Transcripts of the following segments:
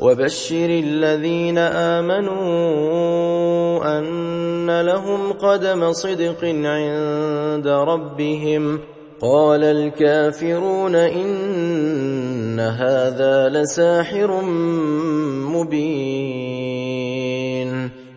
وبشر الذين آمنوا أن لهم قدم صدق عند ربهم. قال الكافرون إن هذا لساحر مبين.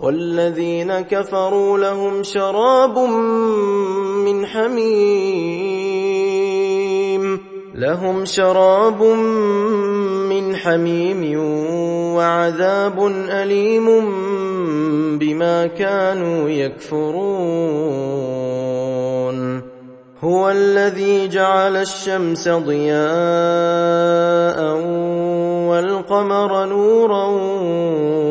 والذين كفروا لهم شراب من حميم لهم شراب من حميم وعذاب أليم بما كانوا يكفرون. هو الذي جعل الشمس ضياء والقمر نورا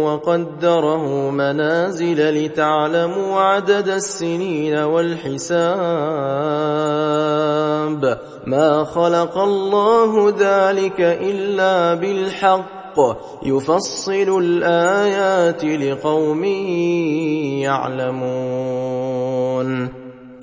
وقدره منازل لتعلموا عدد السنين والحساب. ما خلق الله ذلك إلا بالحق. يفصل الآيات لقوم يعلمون.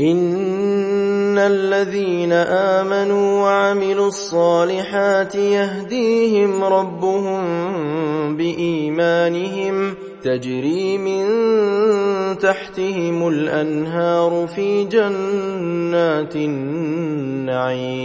إن الذين آمنوا وعملوا الصالحات يهديهم ربهم بإيمانهم تجري من تحتهم الأنهار في جنات النعيم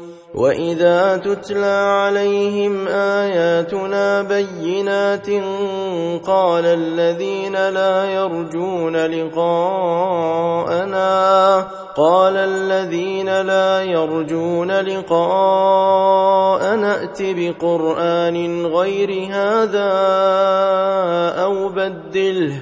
واذا تتلى عليهم اياتنا بينات قال الذين لا يرجون لقاءنا قال الذين لا يرجون لقاء نات بقران غير هذا أو بدله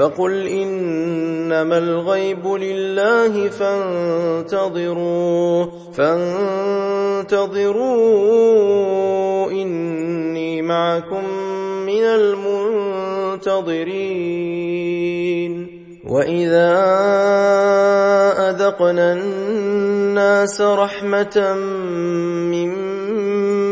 فقل إنما الغيب لله فانتظروا فانتظروا إني معكم من المنتظرين. وإذا أذقنا الناس رحمة من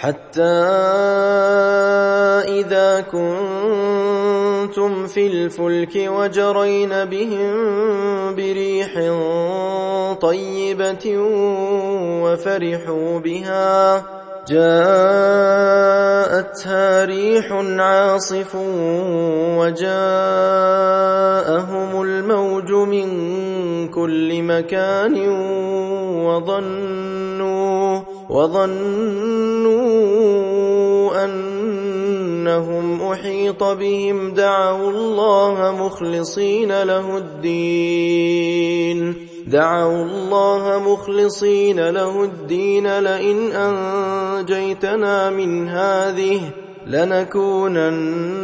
حتى إذا كنتم في الفلك وجرين بهم بريح طيبة وفرحوا بها جاءتها ريح عاصف وجاءهم الموج من كل مكان وظنوا وظنوا أنهم أحيط بهم دعوا الله مخلصين له الدين. دعوا الله مخلصين له الدين. لئن أنجيتنا من هذه لنكونن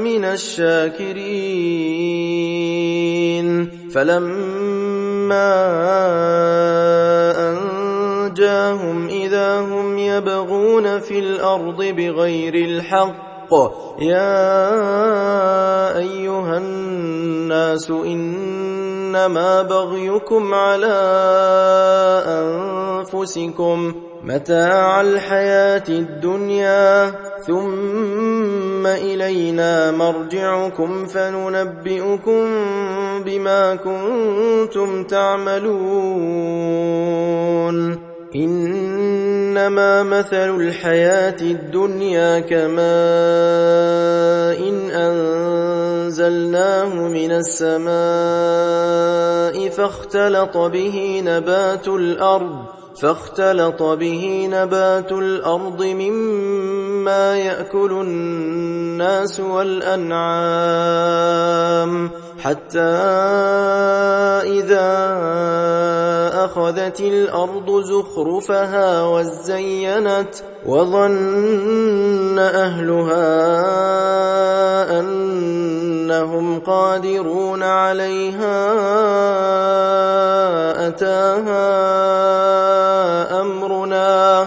من الشاكرين. فلما انجاهم اذا هم يبغون في الأرض بغير الحق يا أيها الناس إنما بغيكم على أنفسكم متاع الحياة الدنيا ثم إلينا مرجعكم فننبئكم بما كنتم تعملون إنما مثل الحياة الدنيا كماء إن أنزلناه من السماء فاختلط به نبات الأرض فاختلط به نبات الأرض مما يأكل الناس والأنعام حتى إذا أخذت الأرض زخرفها وزينت وظن أهلها أنهم قادرون عليها أتاها أمرنا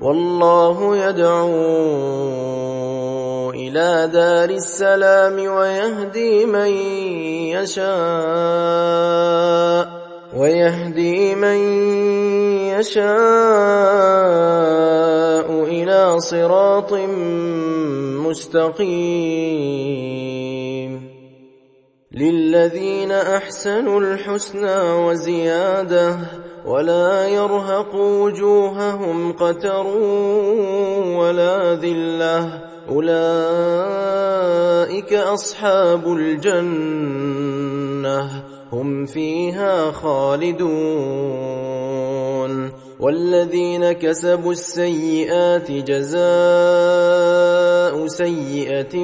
والله يدعو إلى دار السلام ويهدي من يشاء ويهدي من يشاء إلى صراط مستقيم. للذين أحسنوا الحسنى وزيادة ولا يرهق وجوههم قتر ولا ذلة. أولئك أصحاب الجنة هم فيها خالدون. والذين كسبوا السيئات جزاء سيئة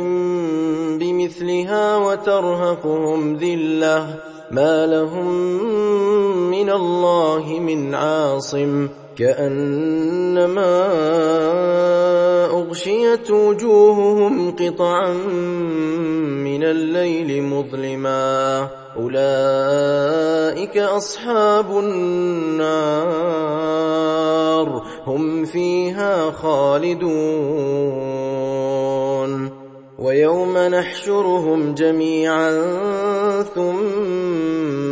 بمثلها وترهقهم ذلة ما لهم من الله من عاصم كأنما أغشيت وجوههم قطعا من الليل مظلما. أولئك أصحاب النار. هم فيها خالدون. ويوم نحشرهم جميعا ثم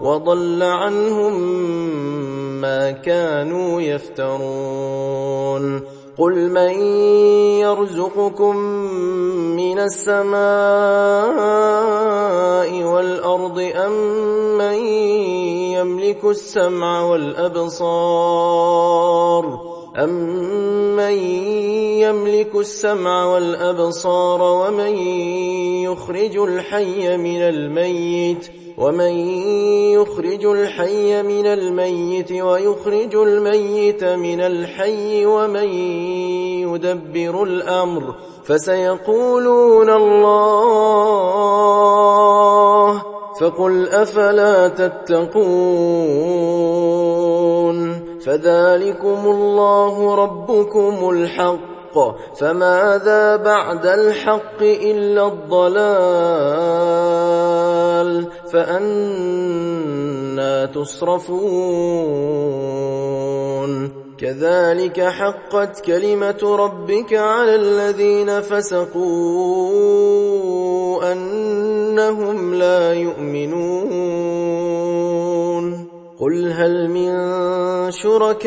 وضل عنهم ما كانوا يفترون. قل من يرزقكم من السماء والأرض أم من يملك السمع والأبصار؟ أمن يملك السمع والأبصار ومن يخرج الحي من الميت؟ ومن يخرج الحي من الميت ويخرج الميت من الحي ومن يدبر الأمر فسيقولون الله فقل أفلا تتقون فذلكم الله ربكم الحق فماذا بعد الحق إلا الضلال؟ فأنا تصرفون. كذلك حقت كلمة ربك على الذين فسقوا أنهم لا يؤمنون. قل هل من شركائكم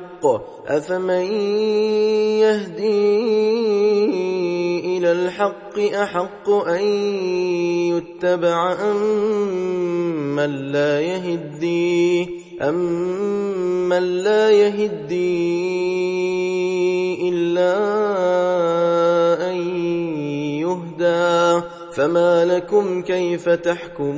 أفمن يهدي إلى الحق أحق أن يتبع أم من لا يهدي؟ من لا يهدي إلا أن يهدى؟ فما لكم كيف تحكمون؟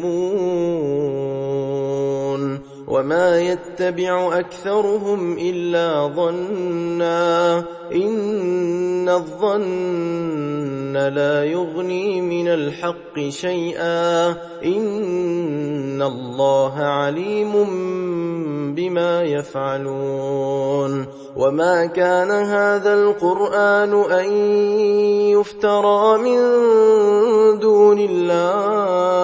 وما يتبع اكثرهم الا ظنا ان الظن لا يغني من الحق شيئا ان الله عليم بما يفعلون وما كان هذا القران ان يفترى من دون الله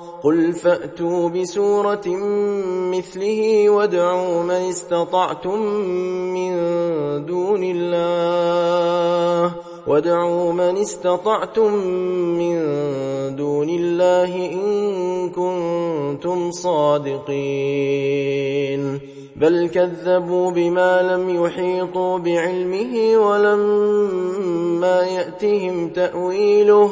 قل فاتوا بسوره مثله وادعوا من استطعتم من دون الله وادعوا من استطعتم من دون الله ان كنتم صادقين بل كذبوا بما لم يحيطوا بعلمه ولما ياتهم تاويله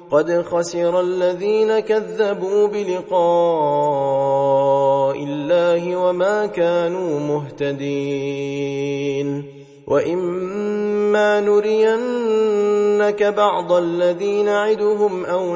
قد خسر الذين كذبوا بلقاء الله وما كانوا مهتدين. وإما نرينك بعض الذي نعدهم أو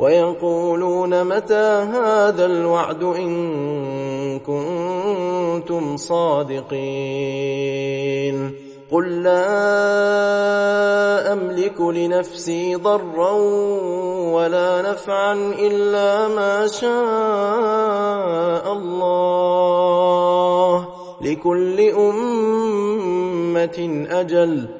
ويقولون متى هذا الوعد إن كنتم صادقين قل لا أملك لنفسي ضرا ولا نفعا إلا ما شاء الله لكل أمة أجل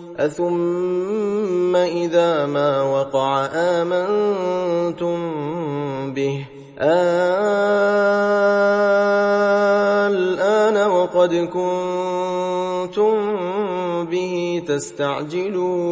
أثم إذا ما وقع آمنتم به الآن وقد كنتم به تستعجلون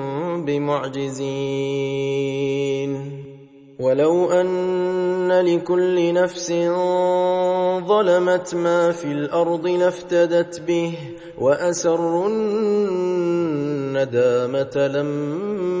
بمعجزين. ولو أن لكل نفس ظلمت ما في الأرض لافتدت به وأسروا الندامة لما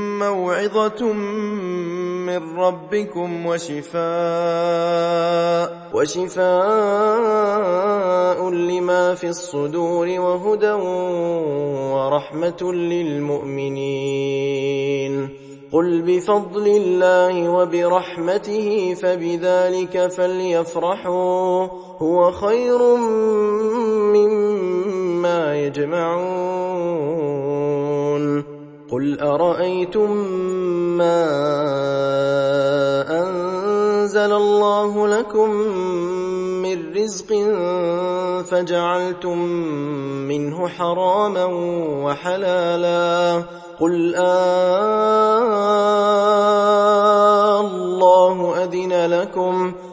موعظة من ربكم وشفاء وشفاء لما في الصدور وهدى ورحمة للمؤمنين. قل بفضل الله وبرحمته فبذلك فليفرحوا هو خير مما يجمعون. قل أرأيتم ما أنزل الله لكم من رزق فجعلتم منه حراما وحلالا قل آه الله أذن لكم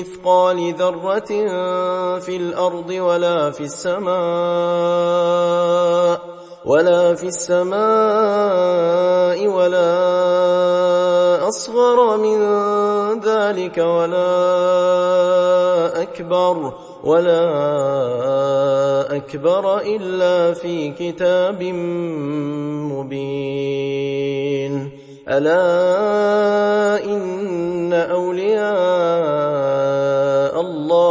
مثقال ذرة في الأرض ولا في السماء ولا في السماء ولا أصغر من ذلك ولا أكبر ولا أكبر إلا في كتاب مبين. ألا إن أولياء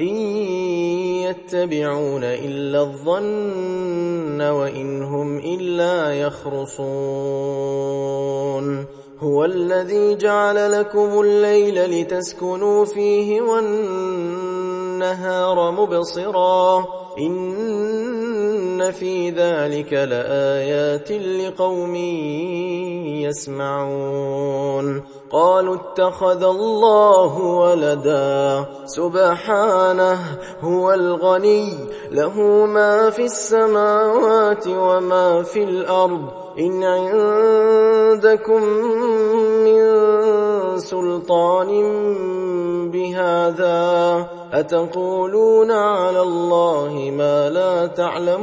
إن يتبعون إلا الظن وإن هم إلا يخرصون. هو الذي جعل لكم الليل لتسكنوا فيه والنهار مبصرا. إن في ذلك لآيات لقوم يسمعون قالوا اتخذ الله ولدا سبحانه هو الغني له ما في السماوات وما في الأرض إن عندكم من سلطان بهذا أتقولون على الله ما لا تعلمون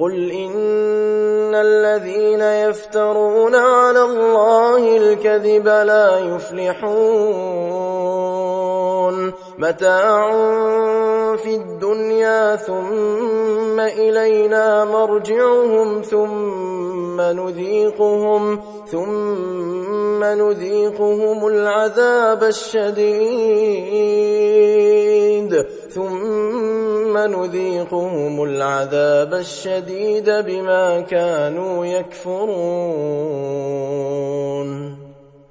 قل إن الذين يفترون على الله الكذب لا يفلحون. متاع في الدنيا ثم إلينا مرجعهم ثم نذيقهم ثم نذيقهم العذاب الشديد. ثم نذيقهم العذاب الشديد بما كانوا يكفرون.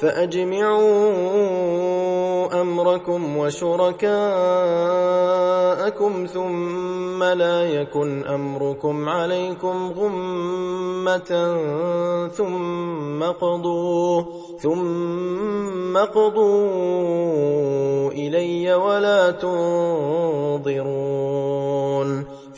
فأجمعوا أمركم وشركاءكم ثم لا يكن أمركم عليكم غمة ثم قضوا ثم قضوا إلي ولا تنظرون.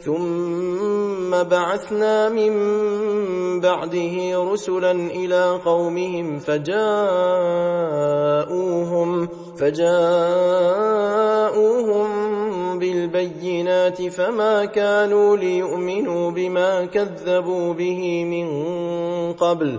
ثم بعثنا من بعده رسلا إلى قومهم فجاءوهم فجاءوهم بالبينات فما كانوا ليؤمنوا بما كذبوا به من قبل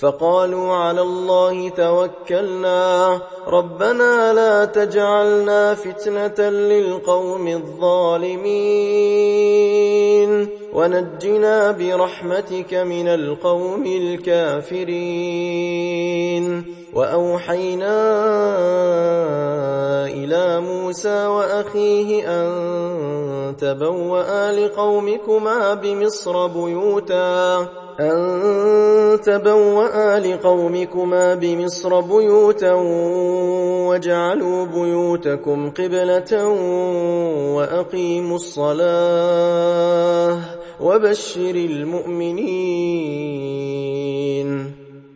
فقالوا على الله توكلنا. ربنا لا تجعلنا فتنة للقوم الظالمين. ونجنا برحمتك من القوم الكافرين. وأوحينا إلى موسى وأخيه أن تبوأ لقومكما بمصر بيوتا. أن تبوأ لقومكما بمصر بيوتا واجعلوا بيوتكم قبلة وأقيموا الصلاة وبشر المؤمنين.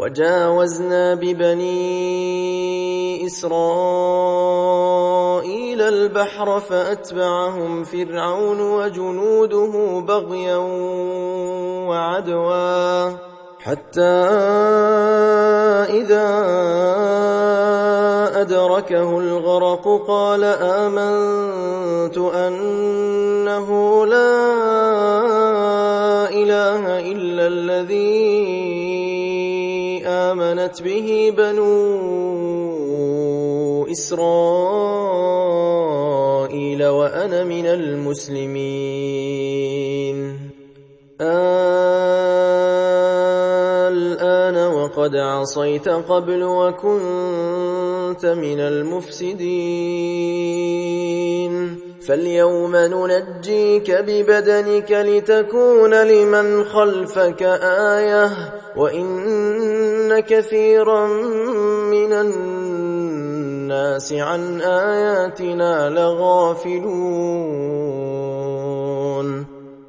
وجاوزنا ببني إسرائيل البحر فأتبعهم فرعون وجنوده بغيا وعدوا. حتى إذا أدركه الغرق قال آمنت أنه لا إله إلا الذي آمنت به بنو إسرائيل وأنا من المسلمين. الآن وقد عصيت قبل وكنت من المفسدين. فاليوم ننجيك ببدنك لتكون لمن خلفك آية. وإن كثيرا من الناس عن آياتنا لغافلون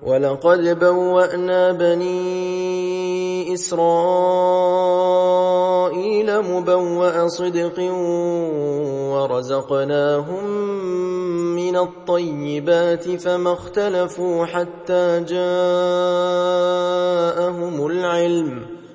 ولقد بوأنا بني إسرائيل مبوأ صدق ورزقناهم من الطيبات فما اختلفوا حتى جاءهم العلم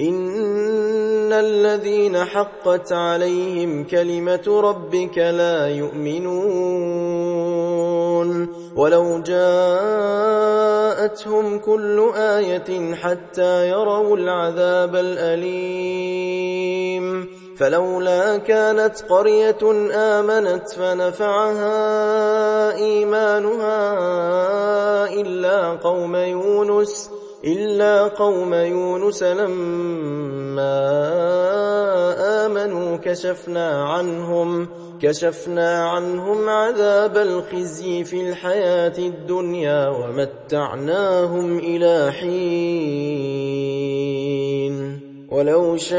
إن الذين حقت عليهم كلمة ربك لا يؤمنون ولو جاءتهم كل آية حتى يروا العذاب الأليم فلولا كانت قرية آمنت فنفعها إيمانها إلا قوم يونس إلا قوم يونس لما آمنوا كشفنا عنهم كشفنا عنهم عذاب الخزي في الحياة الدنيا ومتعناهم إلى حين. ولو شاء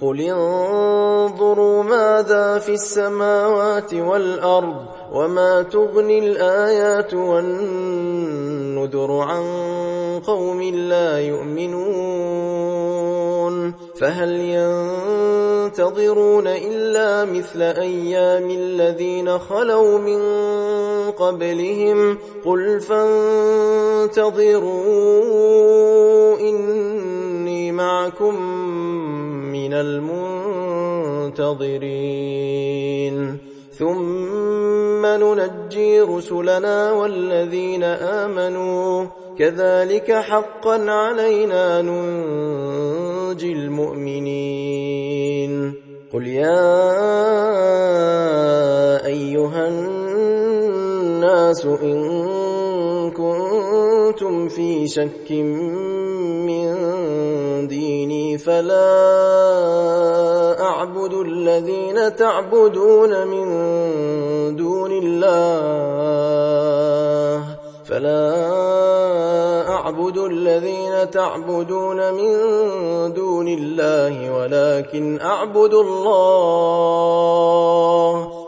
قل انظروا ماذا في السماوات والأرض وما تغني الآيات والنذر عن قوم لا يؤمنون فهل ينتظرون إلا مثل أيام الذين خلوا من قبلهم قل فانتظروا إني معكم من المنتظرين. ثم ننجي رسلنا والذين آمنوا. كذلك حقا علينا ننجي المؤمنين. قل يا أيها الناس إن كنتم في شك من فلا أعبد الذين تعبدون من دون الله. فلا أعبد الذين تعبدون من دون الله ولكن أعبد الله.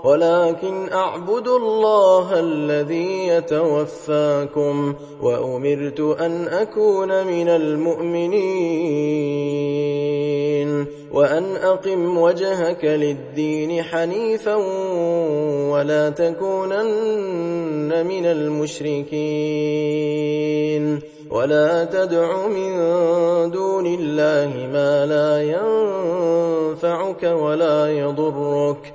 ولكن أعبد الله الذي يتوفاكم وأمرت أن أكون من المؤمنين وأن أقم وجهك للدين حنيفا ولا تكونن من المشركين ولا تدع من دون الله ما لا ينفعك ولا يضرك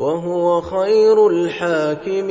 وهو خير الحاكمين.